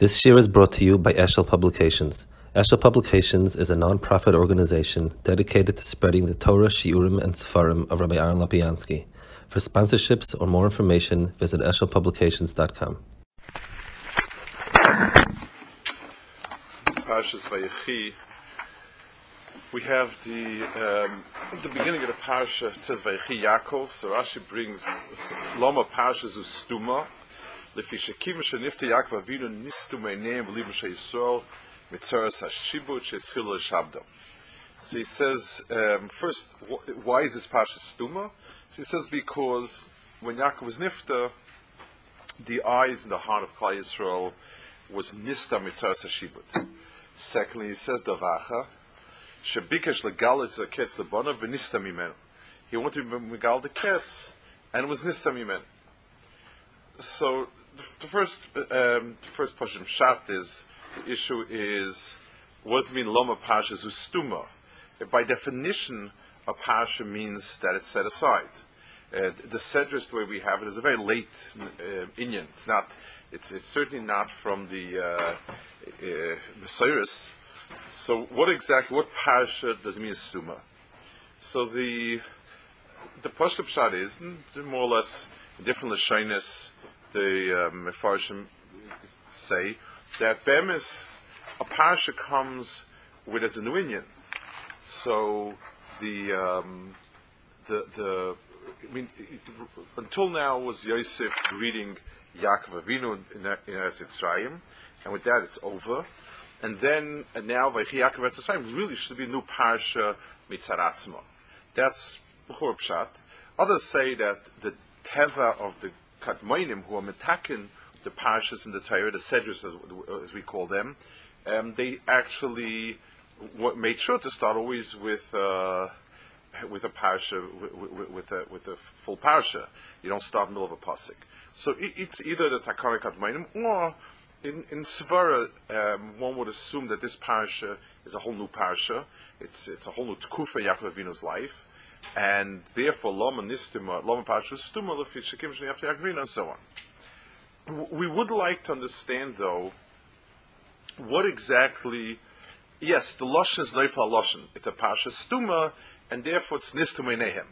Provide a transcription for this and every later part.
This year is brought to you by Eshel Publications. Eshel Publications is a non-profit organization dedicated to spreading the Torah, Shiurim, and Sefarim of Rabbi Aaron Lopiansky. For sponsorships or more information, visit eshelpublications.com. Parshas we have the um, the beginning of the parsha. It says Vayechi Yaakov. So Rashi brings Lama Parsha Zustuma. Nistu meineim v'libim sheYisrael mitzaras hashibut she'eschil shabdo. So he says um, first, wh- why is this parsha stuma? So he says because when Yaakov was nifta, the eyes and the heart of Klal Yisrael was nista mitzaras hashibut. Secondly, he says davacha shebikesh legalis ketz lebana v'nista mimenu. He wanted to be megal the ketz, and it was nista mimenu. So the, first, um, the first pashim shat is the issue is what does it mean loma pasha zustuma? By definition, a pasha means that it's set aside. Uh, the sedrus, the way we have it, is a very late uh, Inyan. It's not. It's it's certainly not from the uh, uh. So, what exactly? What parasha does it mean stuma? So the the pashtup shot is more or less different lashonis. The um, say that bemis a parasha comes with as a new Inyan. So the um, the the I mean, until now was Yosef reading Yaakov Avinu in, Eretz Yisrael, and with that it's over. And then and now Vaychi Yaakov Eretz Yisrael really should be a new parsha mitzaratzma. That's b'chor pshat. Others say that the teva of the kadmoinim who are metakin the parshas in the Torah, the sedrus as, as we call them, um, they actually w- made sure to start always with. Uh, with a parsha, with, with, a, with a full parsha. You don't start in the middle of a pasuk. So it, it's either the Takara Kadmainim or in, in Svara, um, one would assume that this parsha is a whole new parsha. It's, it's a whole new tkufa Yaakov Avinu's life. And therefore, Lama Nistima, Lama Parsha Stuma, Lefi Shekim and so on. We would like to understand, though, what exactly Yes, the Lashon is Neifal Lashon. It's a Pasha Stuma, and therefore it's Nistum Nehem.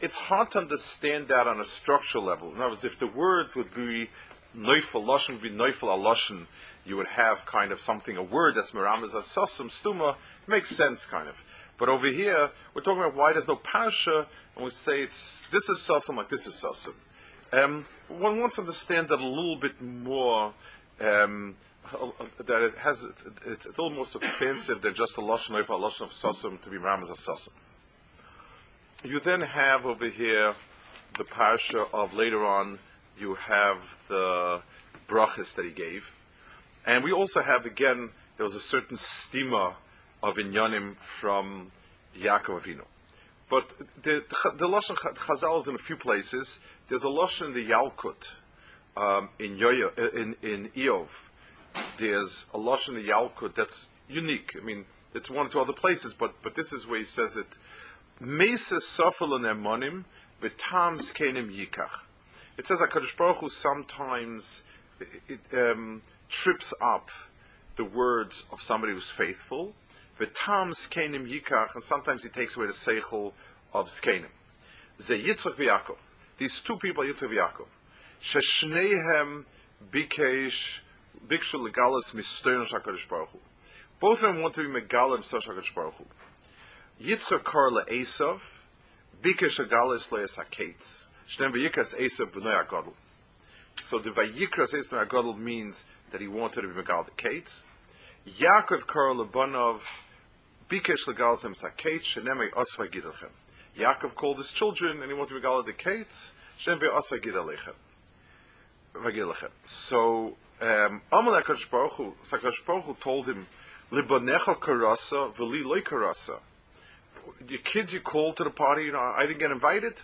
It's hard to understand that on a structural level. In other words, if the words would be Neifal Lashon, would be Neifal Lashon, you would have kind of something, a word that's Meramaz Sasum Stuma, makes sense kind of. But over here, we're talking about why there's no Pasha, and we say it's this is Sasum like this is Sasum. Um, one wants to understand that a little bit more. Um, that it has it's, it's, a little more substantive than just a lashon of a lashon of to be ramaz as sasum. You then have over here the parsha of later on. You have the brachas that he gave, and we also have again there was a certain stima of inyanim from Yaakov Avinu. But the, the, the lashon chazal is in a few places. There's a lashon in the Yalkut um, in Yoyo, in in Eov there's a lush in the Yalkut that's unique. I mean, it's one or two other places, but but this is where he says it. Mesa sufel and emonim v'tam skenim yikach. It says Hakadosh Baruch Hu sometimes it um, trips up the words of somebody who's faithful. V'tam skenim yikach, and sometimes he takes away the seichel of skenim. Ze Yitzchak v'Yakov. These two people, Yitzchak v'Yakov. Sheshneihem bikesh Bikshu Legalis Misterin Shakadosh Baruch Hu. Both of them want to be Megalim Shakadosh Baruch Hu. Yitzchak Kar LeEsav, Bikesh Agalis Lees HaKetz. Shnem Vayikas Esav B'nai HaGadol. So the Vayikras Esav HaGadol means that he wanted to be Megal the Kates. Yaakov Kar LeBanov, Bikesh Legalis Lees HaKetz, Shnem Osva Gidalchem. Yaakov called his children and he wanted to Megal the Kates, Shnem Osva Gidalechem. So, um, Amalek Hakadosh Baruch Hu, Baruch Hu told him, "Libanecha karasa, v'li loy karasa." Your kids you called to the party, you know, I didn't get invited.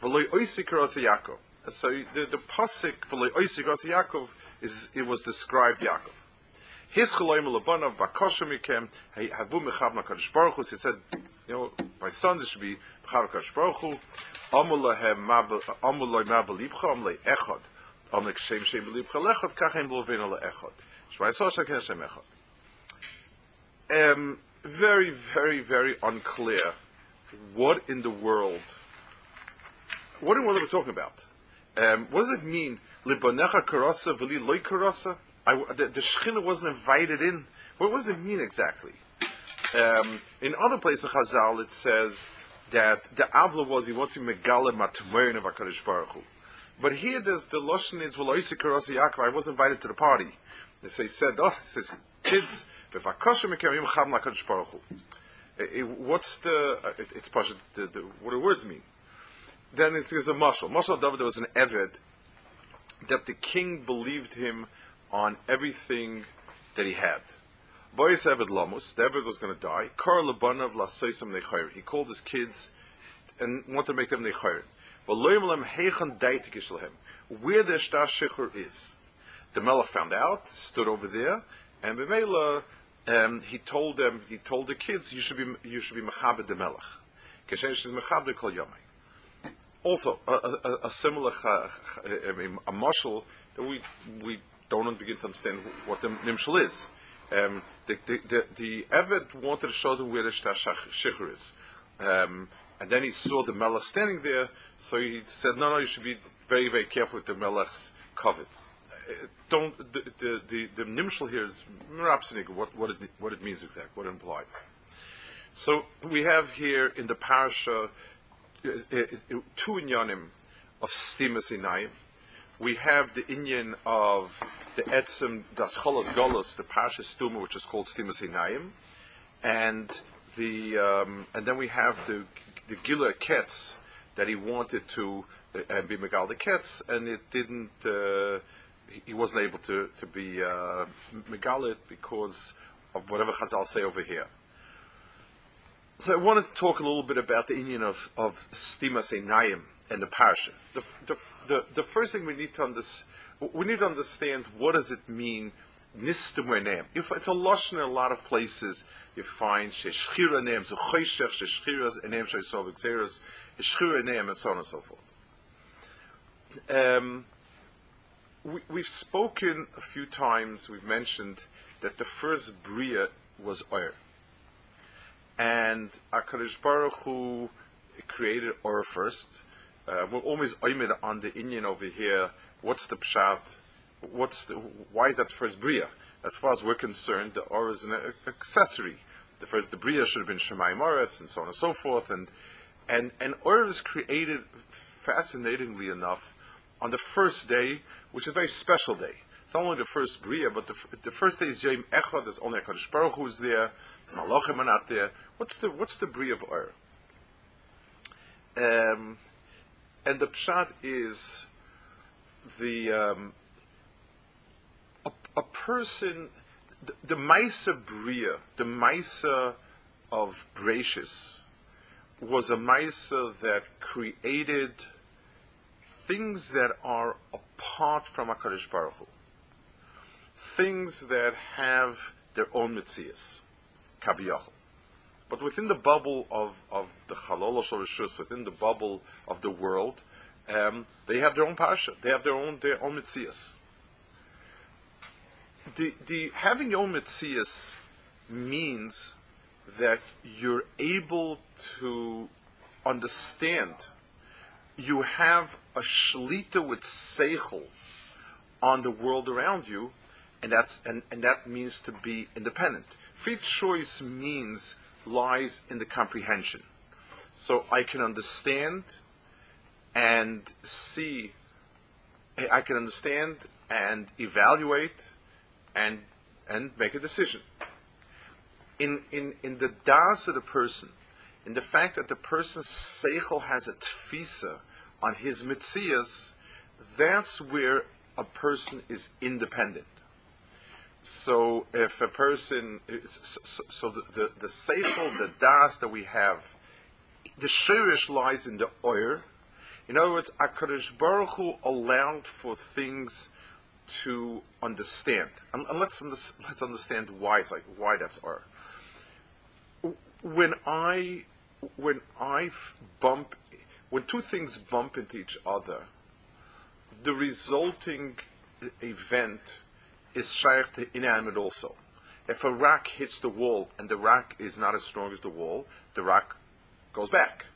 V'loy oisi karasa Yaakov. So the the pasuk v'loy oisi karasa Yaakov is it was described Yaakov. His chaloim lebanav bakosha mikem havu mechav Hakadosh Baruch. He said, you know, my sons it should be mechav Hakadosh Baruch Hu. Amulahem amulay mabelibcha amulay echad. Omnik Shem Shem B'Libcha Lechot, Kach Ein B'Lovenu Le'echot. Shmai Yisrael Hashem Hashem Echot. Um, very, very, very unclear what in the world, what in the world are we talking about? Um, what does it mean? Libonecha karasa v'li loy karasa? The, the Shekhinah wasn't invited in. What does it mean exactly? Um, in other places in Chazal, it says that the Avla was he wants to megale matmerin of Hakadosh Baruch Hu. But here, there's the lashon is v'loisi karasa Yaakov. I was invited to the party. They say said, oh, it says kids v'vakosher mekem yim cham Hakadosh Baruch Hu. What's the? Uh, it, it's pasha, the, the, what do words mean? Then it's, it's a mashal. Mashal David was an eved that the king believed him on everything that he had. Boyes Eved Lamus, the Eved was going to die. Kar Labanav Lasoisam Nechayr. He called his kids and wanted to make them Nechayr. But Loymalem Heichan Daitikishlahem. Where the Shtar Shechur is. The Melech found out, stood over there, and Bimela, um, he told them, he told the kids, you should be, you should be Mechabed the Melech. Keshen Mechabed Kol Yomai. Also, a, a, a similar, uh, a mashal that we, we don't begin to understand what the nimshal is. Um, the, the, the, the Eved wanted to show them where the Shechur is. Um, and then he saw the Melech standing there, so he said, no, no, you should be very, very careful with the Melech's covet. Uh, don't, the, the, the, the Nimshal here is what, what, it, what it means exactly, what it implies. So we have here in the parasha uh, uh, two inyanim of Stimas Inayim we have the Inyan of the Etzim Das Cholos Golos, the Parsha Stuma, which is called Stimas Inayim, and the um, and then we have the the Gila Ketz that he wanted to uh, be Megal the Ketz, and it didn't. Uh, he wasn't able to to be uh, Megal it because of whatever Chazal say over here. So I wanted to talk a little bit about the Inyan of of Stimas and the parsha. The, the, the, the, first thing we need to understand, we need to understand what does it mean, nistim. If it's a lashon in a lot of places, you find sheshchira names, uchoshech sheshchira shaysov exeras, shechira name, and so on and so forth. Um, we, we've spoken a few times. We've mentioned that the first bria was oir, and Hakadosh Baruch Hu created oir first uh, we're always aimed on the Inyan over here. What's the pshat? What's the, why is that first bria? As far as we're concerned, the or is an accessory. The first the bria should have been Shemai Moretz and so on and so forth. And and and or is created fascinatingly enough on the first day, which is a very special day. It's not only the first bria, but the, the first day is Yom Echad. There's only Hakadosh Baruch Hu is there. Malachim are not there. What's the what's the bria of Or? Um, and the pshat is the um, a, a, person, the, the Bria, the Maisa of Gracious, was a Maisa that created things that are apart from HaKadosh Baruch Hu. Things that have their own mitzias, kabiyachol. But within the bubble of, of the Chalol Rishus, within the bubble of the world, um, they have their own parsha. They have their own their own mitzias. The, the having your own mitzias means that you're able to understand. You have a shlita with seichel on the world around you, and that's and, and that means to be independent. Free choice means lies in the comprehension. So I can understand and see, I can understand and evaluate and and make a decision. In in in the das of the person, in the fact that the person's seichel has a tfisa on his mitzias, that's where a person is independent. So if a person, so, so the, the, the the das that we have, the shirish lies in the oir. In other words, HaKadosh Baruch Hu allowed for things to understand. And, and let's, let's understand why it's like, why that's oir. When I, when I bump, when two things bump into each other, the resulting event is shaykh to inanimate also. If a rock hits the wall and the rock is not as strong as the wall, the rock goes back.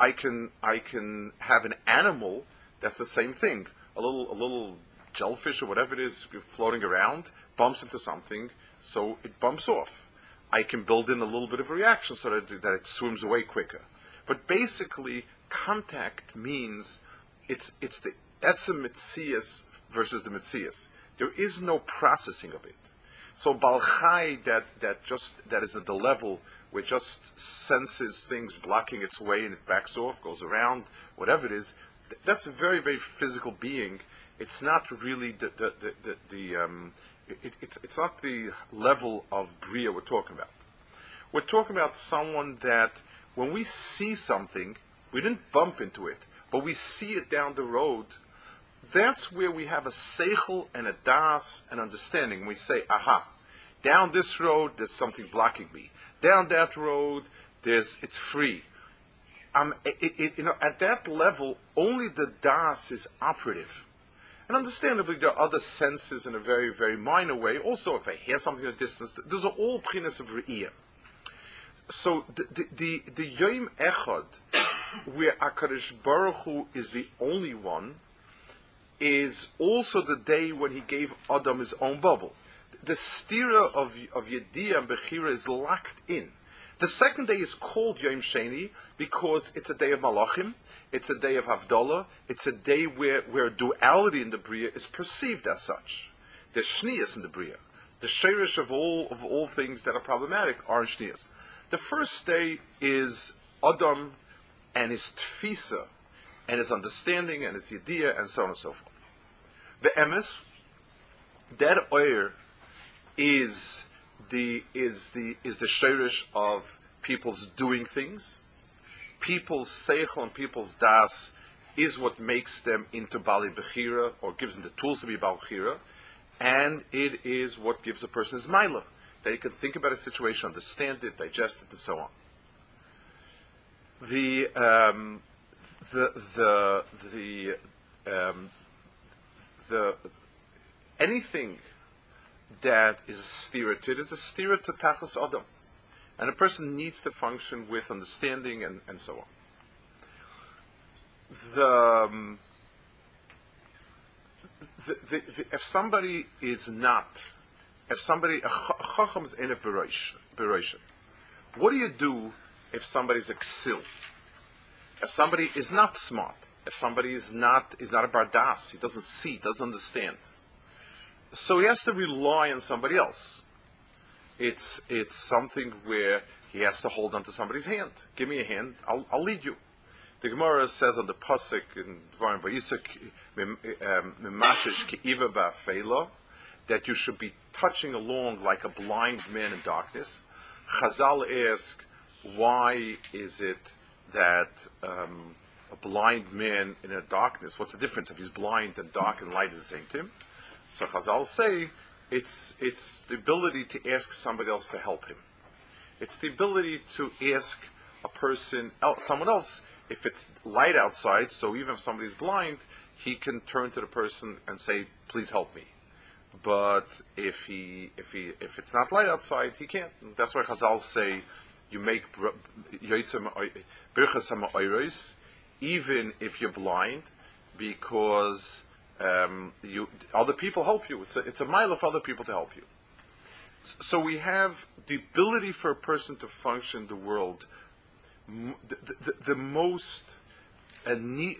I can I can have an animal that's the same thing. A little a little jellyfish or whatever it is floating around bumps into something, so it bumps off. I can build in a little bit of a reaction so that, that it swims away quicker. But basically, contact means it's it's the etzem versus the mitzias. There is no processing of it. So balchai that that just that is at the level where just senses things blocking its way and it backs off, goes around, whatever it is. Th- that's a very very physical being. It's not really the the the, the, the um, it, it's it's not the level of bria we're talking about. We're talking about someone that when we see something, we didn't bump into it, but we see it down the road. That's where we have a seichel and a das and understanding. We say, aha, down this road, there's something blocking me. Down that road, there's it's free. Um, it, it, you know, at that level, only the das is operative. And understandably, there are other senses in a very, very minor way. Also, if I hear something in the distance, those are all prinas of re'iyah. So the the the, the Yom Echad, where Akarish Baruch Hu is the only one, is also the day when he gave Adam his own bubble. The stira of of Yediyah and Bechira is locked in. The second day is called Yom Sheni because it's a day of Malachim, it's a day of Havdalah, it's a day where, where duality in the Bria is perceived as such. There's Shnias in the Bria. The shirish of all of all things that are problematic are Shnias. The first day is Adam and his tfisa, and his understanding, and his idea, and so on and so forth. The emes, that oyer is the is the is the shirish of people's doing things. People's seichel and people's das is what makes them into Bali Bechira or gives them the tools to be Bali Bechira, and it is what gives a person his milah that he can think about a situation, understand it, digest it, and so on. The um, the the the um, the anything that is a it is a stira to tachlis adam, and a person needs to function with understanding and, and so on. The, um, the, the, the if somebody is not if somebody a chacham is in a beroisha, what do you do if somebody's a ksil? If somebody is not smart, if somebody is not is not a bardas, he doesn't see, doesn't understand, so he has to rely on somebody else. It's it's something where he has to hold onto somebody's hand. Give me a hand, I'll, I'll lead you. The Gemara says on the pasuk in Dvarim Vayisak, "Mimashish ki'iva ba'feila," that you should be touching along like a blind man in darkness. Chazal ask, why is it that um, a blind man in a darkness, what's the difference if he's blind and dark and light is the same to him? So Chazal say, it's, it's the ability to ask somebody else to help him. It's the ability to ask a person, someone else, if it's light outside, so even if somebody's blind, he can turn to the person and say, please help me but if he if he if it's not light outside, he can't. That's why Chazal say you make birchas even if you're blind, because um, you other people help you. It's a, it's a mile of other people to help you. So we have the ability for a person to function the world. The, the, the most uh, need,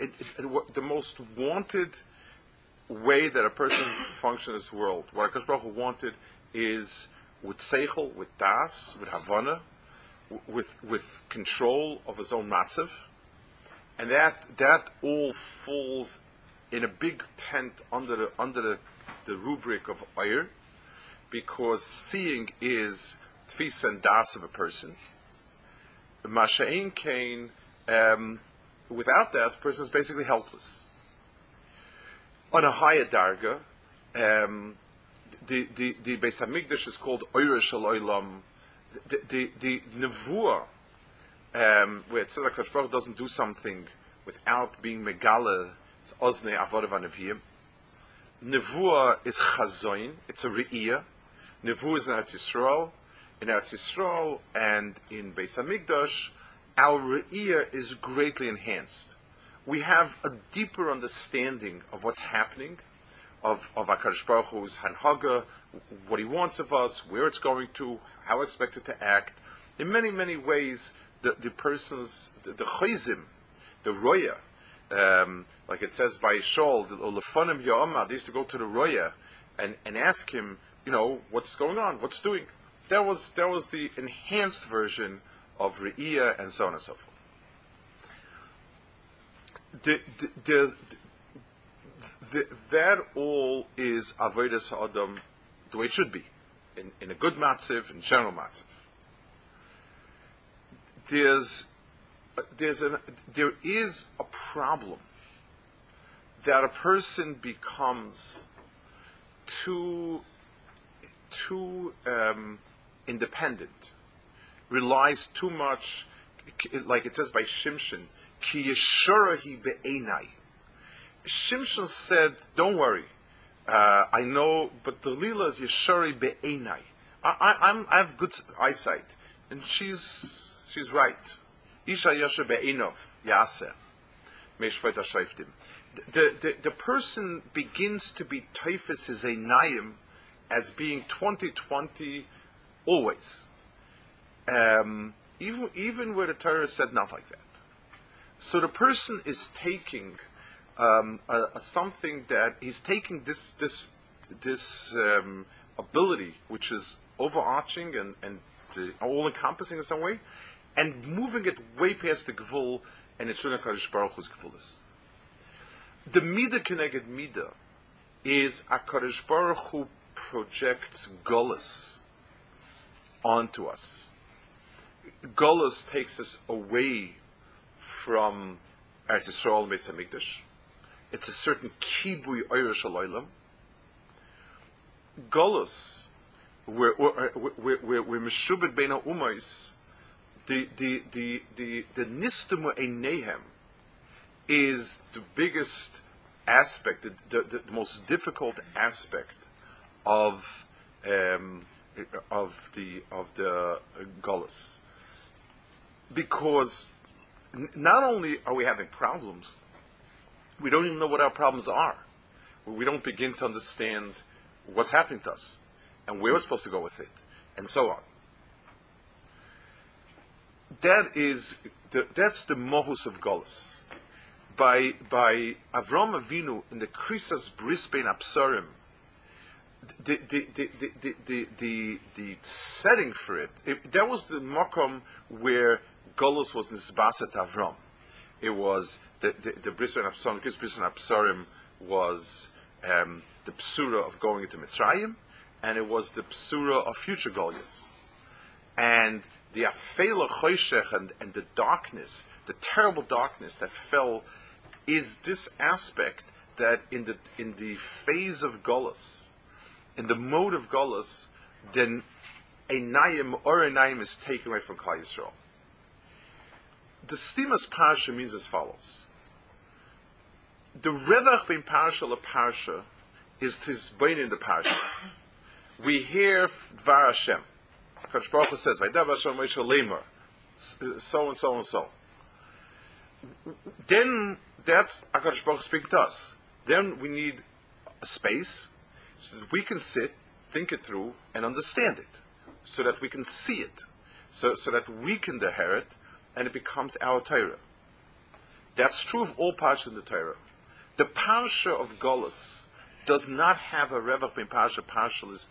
the most wanted way that a person functions in this world. What Akash Baruch Hu wanted is with seichel, with das, with havana, with with control of his own matzav, and that that all falls in a big tent under the under the, the rubric of ayr, because seeing is tfis and das of a person. Masha'in um, without that, the person is basically helpless on a higher darga, um, the the the Beis Hamikdash is called Oyer Shel Olam. The the, the nevuah, um, where Tzedek Baruch doesn't do something without being megala It's Ozne Avodav Anaviyim. Nevuah is Chazoin. It's a Re'iyah. Nevuah is in Eretz Yisrael. In Eretz Yisrael and in Beis Hamikdash, our Re'iyah is greatly enhanced. We have a deeper understanding of what's happening, of, of HaKadosh Baruch Hu's Hanhaga, what he wants of us, where it's going to, how expected to act. In many, many ways, the, the person's, the, chayzim, the roya, um, like it says by Shaul, the Olefonim Ya'amah, they used to go to the roya and, and ask him, you know, what's going on, what's doing. That was, that was the enhanced version of Re'iyah and so on and so forth. The, the, the, that all is Avodah Adam the way it should be, in, in a good matziv, in general matziv. There's, there's an, there is a problem that a person becomes too, too um, independent, relies too much, like it says by Shimshon, ki yeshurahi be'enai. Shimshon said, don't worry, uh, I know, but the Lila is Yeshari Be'enai. I, I, I'm, I have good eyesight, and she's she's right. Isha Be'enov Yaseh. The, the, the person begins to be typhus his Einayim as being 2020 always. Um, even, even where the Torah said not like that. So the person is taking um, a, a something that he's taking this this this um, ability, which is overarching and, and all encompassing in some way, and moving it way past the gvul and it's Shuna Kaddish Baruch Hu's gvulis. The Mida Keneged Mida is a Kaddish Baruch Hu projects Golas onto us. Golas takes us away from Eretz Yisrael Beis Hamikdash it's a certain kibui Irish Aloilam. Golos, where we're Meshubit Beina Umais, the the the is the biggest aspect, the, the, the most difficult aspect of um, of the of the Golos, because n- not only are we having problems, we don't even know what our problems are. We don't begin to understand what's happening to us and where we're supposed to go with it, and so on. That is the, that's the mohus of Golis. By by Avram Avinu in the Krisas Bris Bein Absarim, the the, the, the, the, the, the, setting for it, it, that was the makom where Golos was nisbaset Avram. It was the the, the Bris Bein Absarim, Bris Bein Absarim was um, the psura of going into Mitzrayim, and it was the psura of future Goliath. And the afela choshech and, and the darkness, the terrible darkness that fell, is this aspect that in the in the phase of Golas, in the mode of Golas, then a naim or a naim is taken away from Klal Yisrael. The Stimas Parsha means as follows the revach bein parsha le parsha is tisbain in the parsha. We hear Dvar Hashem. Kadosh Baruch Hu says, "Vaydav Hashem Moshe Lemer," so and so and so. Then that's Hakadosh Baruch Hu speaking to us. Then we need a space so that we can sit, think it through, and understand it, so that we can see it, so so that we can inherit, and it becomes our Torah. That's true of all parts of the Torah. The parsha of Golas does not have a revach bin parsha partial is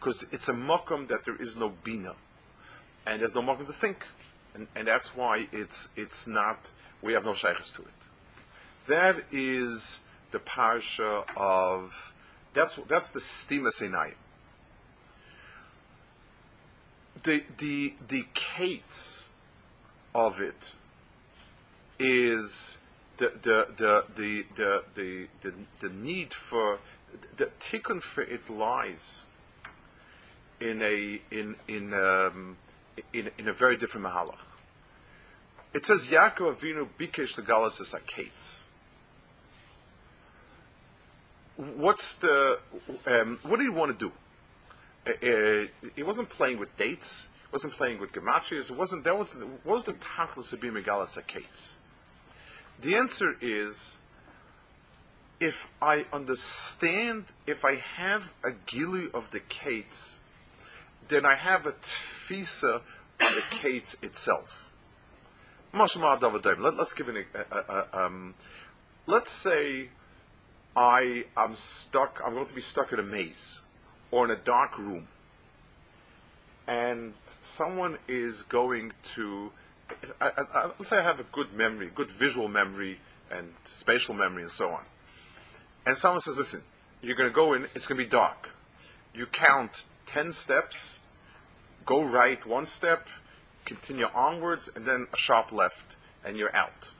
because it's a mokum that there is no bina, and there's no mokum to think, and, and that's why it's it's not we have no shaykhs to it. That is the parsha of that's that's the stima senayim. The the the kates of it is the the the the the the, the, the need for the tikkun for it lies in a in in um, in, in a very different mahalach. It says Yaakov Avinu bikesh the galas akates. what's the um, what did he want to do? Uh, uh, he wasn't playing with dates. He wasn't playing with gematrias. It wasn't that was what was the tachlis of being megalas akates. The answer is if I understand, if I have a gili of the kates, then I have a tfisa kates itself. Let, us give an, uh, uh, uh, um, let's say I am stuck, I'm going to be stuck in a maze or in a dark room, and someone is going to, I, I, let's say I have a good memory, good visual memory and spatial memory and so on. And someone says, listen, you're going to go in, it's going to be dark. You count 10 steps, go right one step, continue onwards, and then a sharp left, and you're out.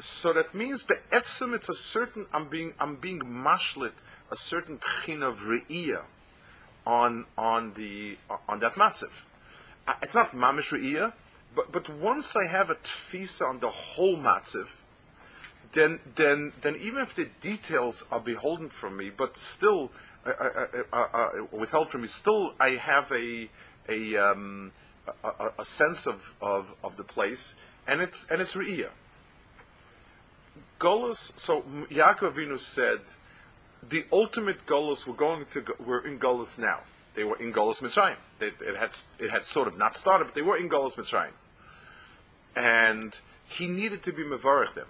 So that means be'etzim, it's a certain, I'm being, I'm being mashlit, a certain pchin of re'iyah on, on the, on that matziv. Uh, it's not mamish re'iyah, but, but once I have a tfisa on the whole matziv, then, then, then even if the details are beholden from me, but still withheld from me, still I have a, a, um, a, a, sense of, of, of the place, and it's, and it's re'iyah. Golos, so Yaakov Avinu said, the ultimate Golos were going to go, were in Golos now. They were in Golos Mitzrayim. They, it had it had sort of not started, but they were in Golos Mitzrayim, and he needed to be mevarich them.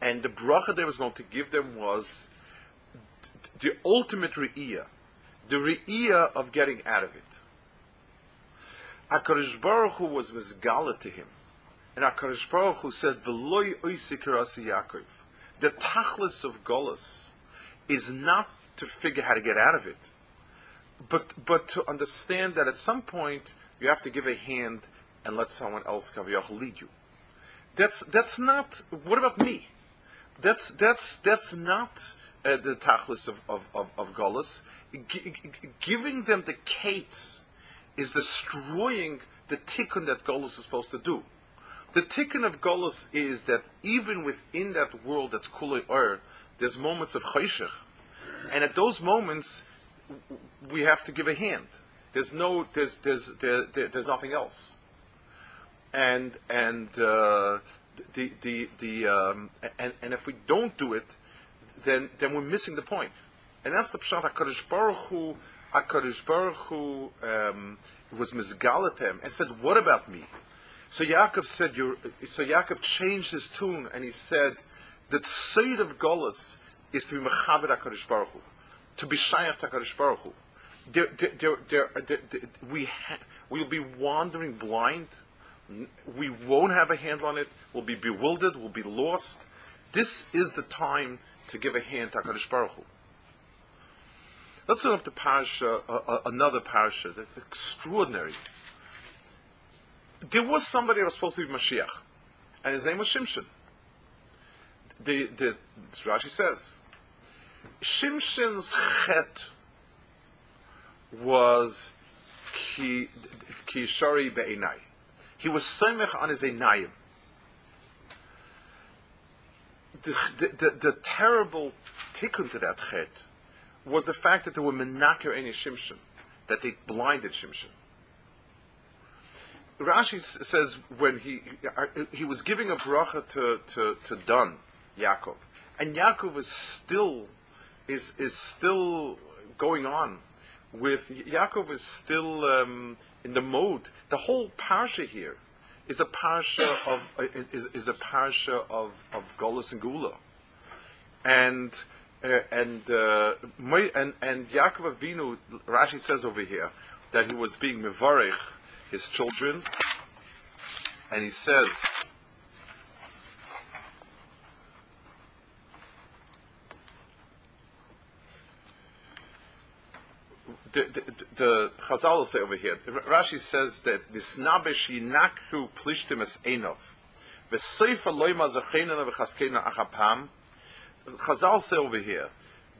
And the bracha they was going to give them was the ultimate re'iyah, the re'iyah of getting out of it. HaKadosh Baruch Hu was Vizgala to him. And HaKadosh Baruch Hu said, Yaakov. The tachlis of Golas is not to figure how to get out of it, but, but to understand that at some point you have to give a hand and let someone else Kaviyach lead you. That's, that's not, what about me? That's, that's, that's not uh, the tachlis of, of, of, of. G- giving them the kates is destroying the tikkun that Golas is supposed to do. The tikkun of Golas is that even within that world that's kulei or, there's moments of chayshich, and at those moments we have to give a hand. There's no, there's, there's, there, there, there's nothing else. And and uh, the the the um, and and if we don't do it, then then we're missing the point. And that's the pshat Hakadosh Baruch Hu HaKadosh Baruch Hu um, was mizgalatem and said, "What about me?" So Yaakov said, "So Yaakov changed his tune and he said that seed of Golas is to be mechaber HaKadosh Baruch Hu, to be shayach HaKadosh Baruch Hu. There, there, there, we ha- we'll be wandering blind. We won't have a handle on it. We'll be bewildered. We'll be lost. This is the time to give a hand to HaKadosh Baruch Hu. Let's look up the parasha, uh, uh, another parasha, that's extraordinary. There was somebody that was supposed to be Mashiach, and his name was Shimshon. The, the, Rashi says, Shimshon's chet was ki, kishari be'enai. He was semech on his enayim. The, the, the, terrible tikkun to that chet was the fact that there were menaker in Shimshon, that they blinded Shimshon. Rashi says when he uh, he was giving a bracha to, to, to Dan, Yaakov, and Yaakov is still is is still going on with Yaakov is still um, in the mode. The whole parsha here is a parsha of is, is a parsha of of Golas and Gula, and uh, and, uh, and and Yaakov Avinu, Rashi says over here that he was being mevarich his children, and he says. The, the, Chazal say over here, Rashi says that Nisnabesh yinakru plishtim es enov, v'seifa loima zachenana v'chaskena achapam, Chazal say over here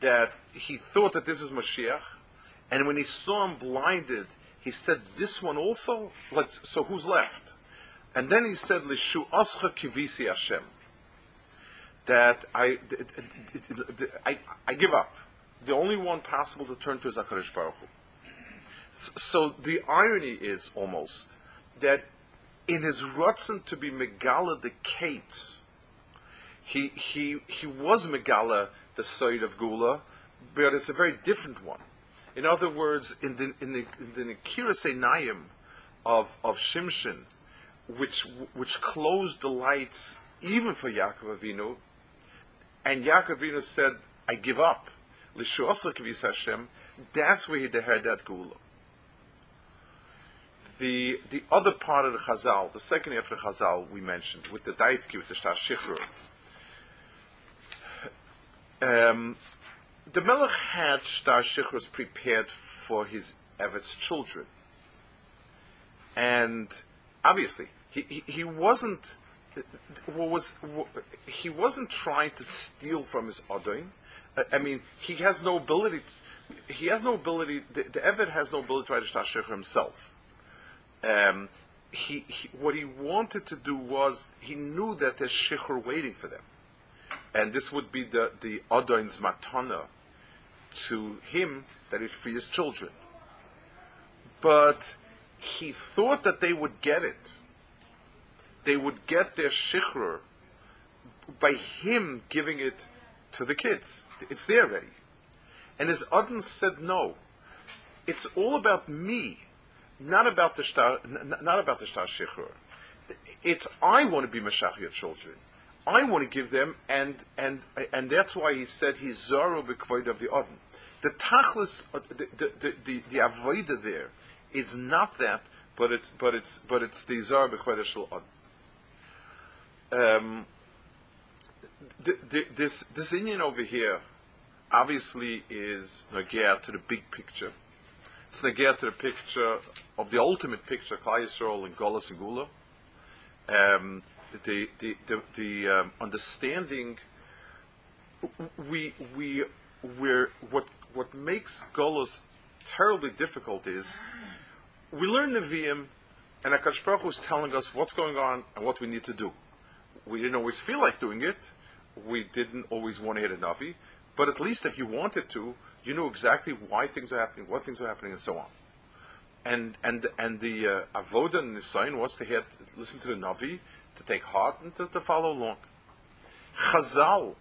that he thought that this is Mashiach, and when he saw him blinded, he said, "This one also." Like, so who's left? And then he said, "Lishu oscha kivisi Hashem." that I, I, I give up. The only one possible to turn to is HaKadosh Baruch Hu. So the irony is almost that in his rutzen to be Megala the Kates, he, he, he was Megala the side of Gula, but it's a very different one. In other words, in the, in the, in the Nikiras Einayim of, of Shimshon, which, which closed the lights even for Yaakov Avinu, and Yaakov Avinu said, I give up. Hashem, that's where he had that Gula the the other part of the Chazal, the second half of the Chazal we mentioned with the Daitki, with the Shtar Shichrur. Um, the Melech had Shtar Shichrus prepared for his Evet's children, and obviously he, he, he wasn't what was he wasn't trying to steal from his Adoin. I mean, he has no ability. To, he has no ability. The, the Evet has no ability to write a Shtar himself um, he, he, what he wanted to do was he knew that there's shikhr waiting for them, and this would be the the Adon's matana to him that is for his children. But he thought that they would get it. They would get their shikhr by him giving it to the kids. It's there already. And his Adon said no. It's all about me not about the star, not about the star shichrur. It's I want to be mashach children. I want to give them, and and and that's why he said he's zaro b'kvoid of the odin. The tachlis, uh, the the the, the, the avoida there is not that, but it's but it's but it's the zaro b'kvoid shel odin. Um, this this Inyan over here obviously is nagea to the big picture it's negate to the picture of the ultimate picture, Klal Yisrael and Golas and Gula. Um, the the the, the um, understanding we we we're what what makes Golas terribly difficult is we learn the Nevi'im and Akash Baruch is telling us what's going on and what we need to do. We didn't always feel like doing it. We didn't always want to hit a Navi. But at least if you wanted to, you know exactly why things are happening, what things are happening, and so on. And and and the uh, avoda and the sign was to hear, listen to the navi, to take heart and to, to follow along. Chazal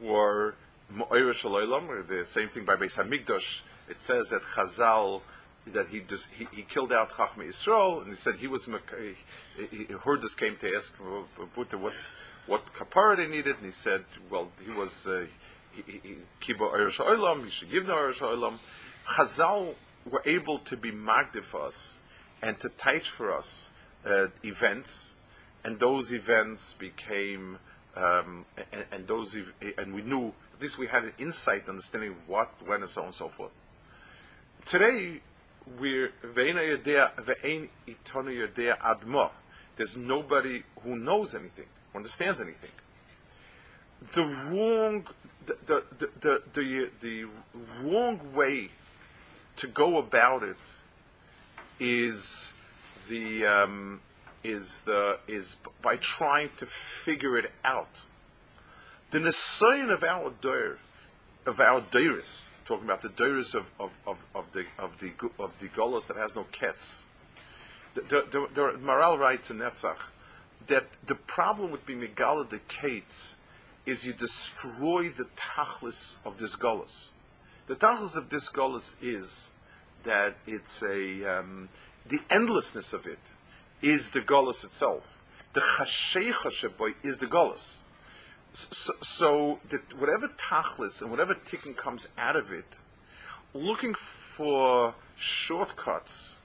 were the same thing by Beis Hamikdash. It says that Chazal that he just he, he killed out Chachmei Yisrael, and he said he was he, he, came to ask Buta what what kapara they needed, and he said, well, he was uh, Kibo Olam, he should give the Eresh Olam. Chazal were able to be magdiv for us and to teach for us uh, events, and those events became, um, and, and, those, ev- and we knew, at least we had an insight, understanding of what, when, and so on and so forth. Today, we're There's nobody who knows anything, understands anything. The wrong the, the, the, the, the wrong way to go about it is the um, is the is by trying to figure it out. The nesayin of our dir, of our diris, talking about the diris of, of, of, of, the of the of the golos that has no kets. The, the, the, the Maharal writes in Netzach that the problem with being megala the kates is you destroy the tachlis of this gullus. The tachlis of this gullus is that it's a um, the endlessness of it is the gullus itself. The chashecha sheboy is the gullus. So, so that whatever tachlis and whatever ticking comes out of it, looking for shortcuts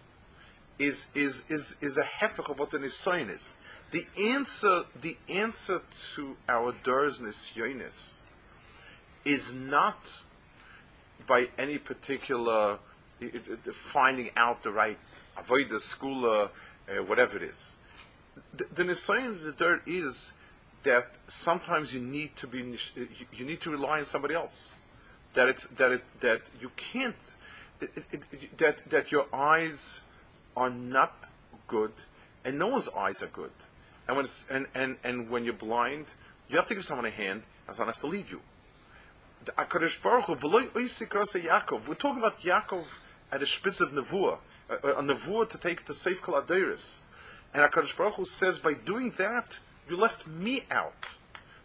is is is is a hefech of what the nisayin is. The answer, the answer to our Durs Nisyonis is not by any particular finding out the right avoid the skula, uh, whatever it is. The, the Nisayon of the dirt is that sometimes you need to be you need to rely on somebody else. That it's that it that you can't that that your eyes are not good and no one's eyes are good. And when, and, and, and when you're blind, You have to give someone a hand, and someone has to lead you. We're talking about Yaakov at the spitz of Nevuah, uh, uh, a, a Nevuah to take to Seif Kol Adeiris. And HaKadosh Baruch Hu says, by doing that, you left me out.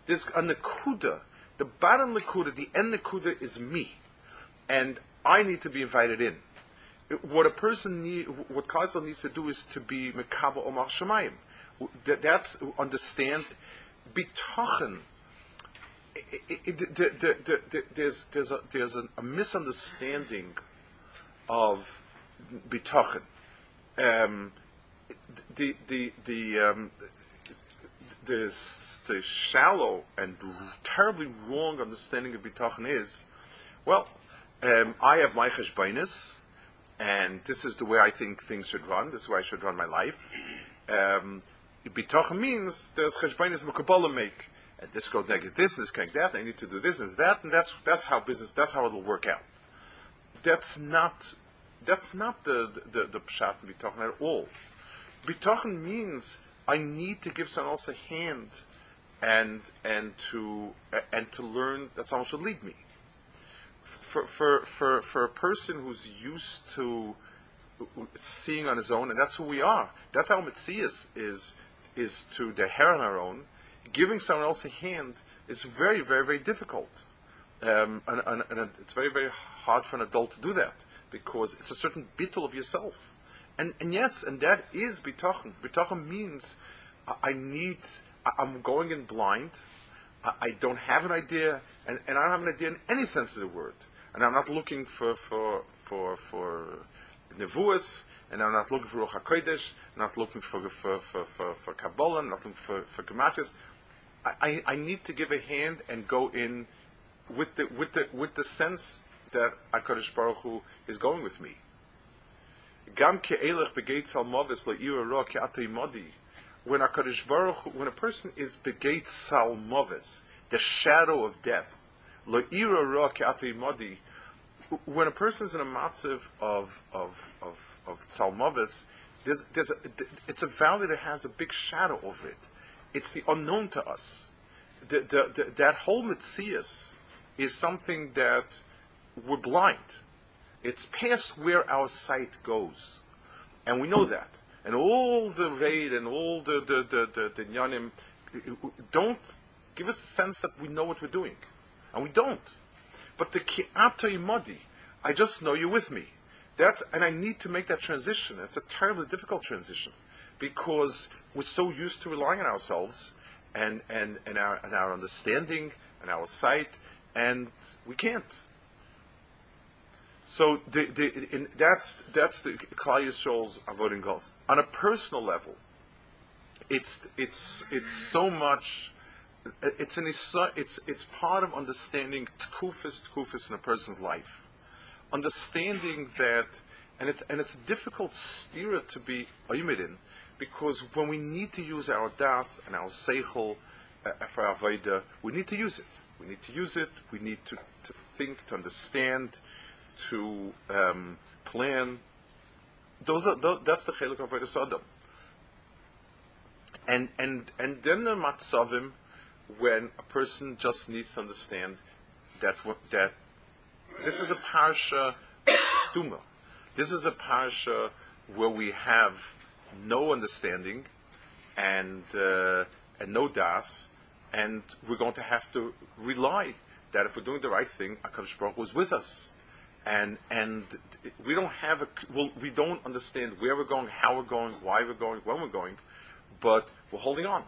There's a Nakuda. The bottom Nakuda, the end Nakuda is me. And I need to be invited in. What a person need, what Kaisel needs to do is to be Mekaba Omar Shemayim. That, that's understand bitochen. There's there's a, there's a, a misunderstanding of bitochen. Um, the the the um, the, the shallow and terribly wrong understanding of bitachon is, well, um, I have my cheshbainis, and this is the way I think things should run. This is the way I should run my life. Um, bitachon means there's cheshbainis mekabala make, and this goes negative this, and this can that. I need to do this and that, and that's that's how business. That's how it'll work out. That's not that's not the the, the pshat bitachon at all. Bitachon means I need to give someone else a hand and and to and to learn that someone should lead me. For for for for a person who's used to seeing on his own, and that's who we are. That's how Mitzias is is to the hair on our own. Giving someone else a hand is very very very difficult, um, and, and, and it's very very hard for an adult to do that because it's a certain bittul of yourself. And, and yes, and that is bitachon. Bitachon means I, I need, I, am going in blind. I, I, don't have an idea, and, and I don't have an idea in any sense of the word. And I'm not looking for for for for nevuas, and I'm not looking for Ruach Hakodesh. Not looking for for for for, for Kabbalah. Not looking for for Gemachis. I, I need to give a hand and go in with the with the with the sense that Hakadosh Baruch Hu is going with me. Gam. When a Baruch Hu, when a person is begeit salmovis, the shadow of death, when a person is in a matziv of of of of salmovis, there's there's a, it's a valley that has a big shadow over it. It's the unknown to us. The, the, the, that whole mitzias is something that we're blind. It's past where our sight goes. And we know that. And all the raid and all the, the, the, the, the nyanim don't give us the sense that we know what we're doing. And we don't. But the ki'ata imadi, I just know you're with me. That's, and I need to make that transition. It's a terribly difficult transition because we're so used to relying on ourselves and, and, and, our, and our understanding and our sight, and we can't. So the, the, in, that's that's the Klal Yisrael's avoiding goals. On a personal level, it's it's it's so much. It's an it's it's part of understanding tkufis tkufis in a person's life, understanding that, and it's and it's a difficult stira to be in, because when we need to use our das and our seichel uh, for our avodah, we need to use it. We need to use it. We need to, to think, to understand to um, plan. Those are that's the chelik of Adam. And and and then the matzavim when a person just needs to understand that that this is a parsha stuma. This is a parsha where we have no understanding and uh, and no das, and we're going to have to rely that if we're doing the right thing, Hakadosh Baruch is with us and and we don't have a well, we don't understand where we're going, how we're going, why we're going, when we're going, but we're holding on,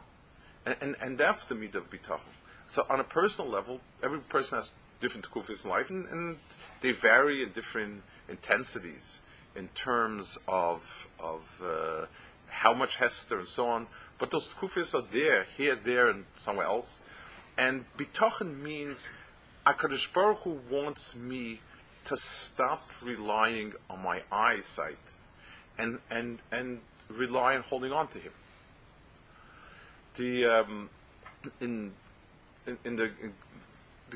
and and, and that's the midah of bitachon. So on a personal level, every person has different kufis in life, and, and they vary in different intensities in terms of of uh, how much hester and so on. But those kufis are there, here, there, and somewhere else. And bitachon means Hakadosh Baruch Hu wants me to stop relying on my eyesight and and and rely on holding on to him. The um, in, in, in the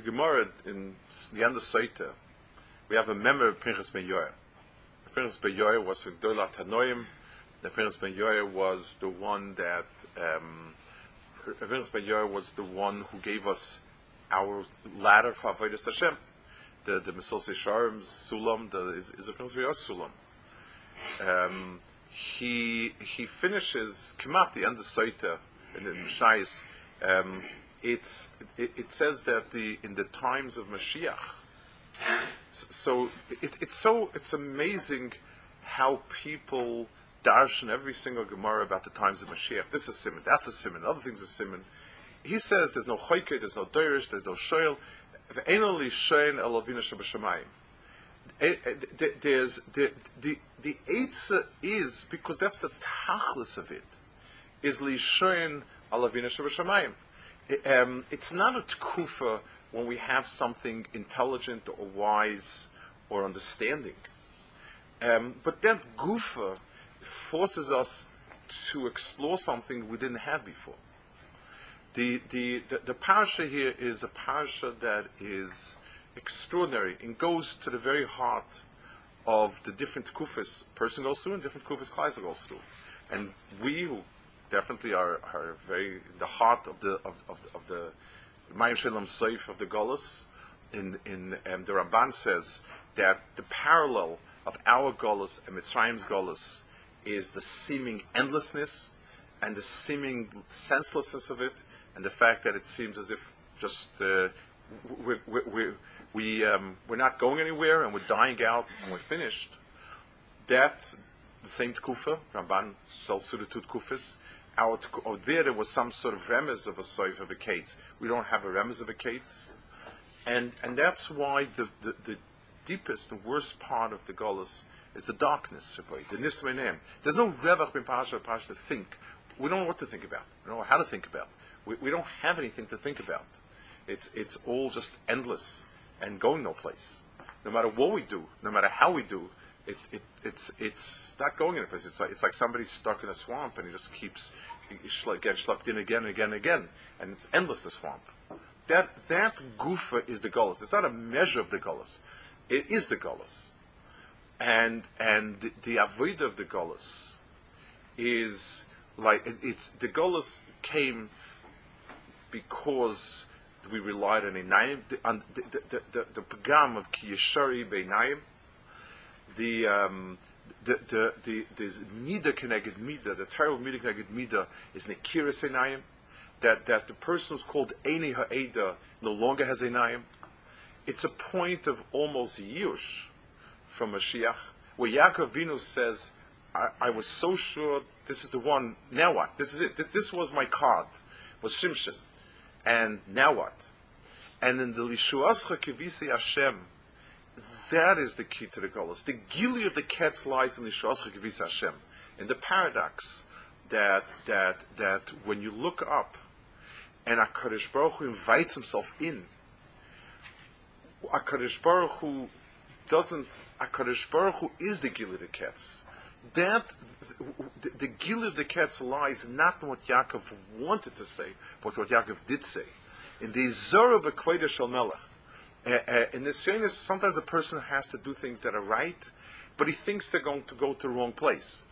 the Gemara in the end of Saita, we have a member of Pinchas Ben Yoel. Pinchas Ben Yoel was in Dola Tanoim. The Pinchas Ben Yoel was the one that um, Rebbeinu Bayer was the one who gave us our ladder for Avodah Hashem. The the Mesil Sharm Sulam the is is Rebbeinu Bayer Sulam. Um, he he finishes Kemat the end of Soita in the Mishais. Um, it's it, it, says that the in the times of Mashiach. So it, it's so it's amazing how people darshan every single Gemara about the times of Mashiach. This is simon, that's a simon, other things are simon. He says there's no choike, there's no derish, there's no eh, there's the the the eitzah is because that's the tachlis of it is lishoin alavina shabashamayim. Um, it's not a tkufa when we have something intelligent or wise or understanding. Um, but that gufa forces us to explore something we didn't have before. The, the, the, the parasha here is a parasha that is extraordinary and goes to the very heart of the different kufis person goes through and different kufis Kleiser goes through. And we who definitely are, are very the heart of the of, of, of the Mayim Shalom Seif of the Golas. In in um, the Ramban says that the parallel of our Golas and Mitzrayim's Golas is the seeming endlessness and the seeming senselessness of it, and the fact that it seems as if just uh, we, we, we, we, um, we're not going anywhere and we're dying out and we're finished. That's the same tkufa, Ramban sells Sudatut kufis. Our oh, there there was some sort of remez of a soif of a kates. We don't have a remez of a kates. And, and that's why the, the, the deepest and worst part of the Golas is the darkness, the nismenem. There's no revach bin pasha pasha to think. We don't know what to think about. We don't know how to think about. We, we don't have anything to think about. It's it's all just endless and going no place. No matter what we do, no matter how we do, it, it it's it's not going in a place. It's like it's like somebody stuck in a swamp and he just keeps gets schlepped in again and again and again, and it's endless the swamp. That that gufa is the gullus. It's not a measure of the gullus. It is the gullus and and the, the avoid of the Golas is like it, it's the Golas came because we relied on Einayim, on the the, the, the, the pagam of Kiyashari Beinayim, the um, the the the connected mida, the terrible mida connected mida is nekiris Einayim, that that the person who's called Eini Ha'eda no longer has Einayim. It's a point of almost yush from Mashiach, where Yaakov Vinu says, I, I, was so sure this is the one, now what? This is it. This, this was my card, was Shimshon. And now what? And in the Lishuascha Kivisi Hashem, that is the key to the Golos. The Gili of the Ketz lies in the Lishuascha Kivisi Hashem, in the paradox that, that, that when you look up and HaKadosh Baruch Hu invites himself in, HaKadosh Baruch Hu doesn't Akadosh Baruch Hu is the Gil of the Ketz. That the, the Gil of the Ketz lies not in what Yaakov wanted to say, but what Yaakov did say. In the Zora Bekweda Shal Melech, uh, in the saying is sometimes a person has to do things that are right, but he thinks they're going to go to the wrong place.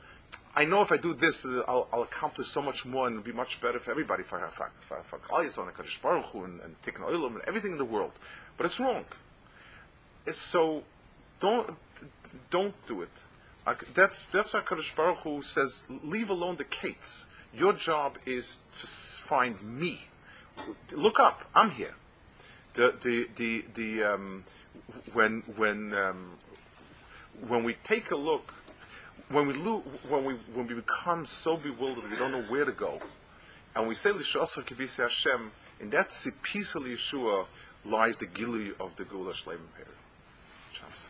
I know if I do this, uh, I'll, I'll, accomplish so much more and it'll be much better for everybody, for for for, Klal and and, and Tikkun Olam and everything in the world. But it's wrong. It's so don't don't do it. That's that's why Kadosh Baruch Hu says, leave alone the kates. Your job is to find me. Look up. I'm here. The the the the um, when when um, when we take a look, when we lo- when we when we become so bewildered we don't know where to go, and we say Lishuascha Kivisi Hashem, in that Sipisa Yeshua lies the gili of the Gula Shleim Shabbos.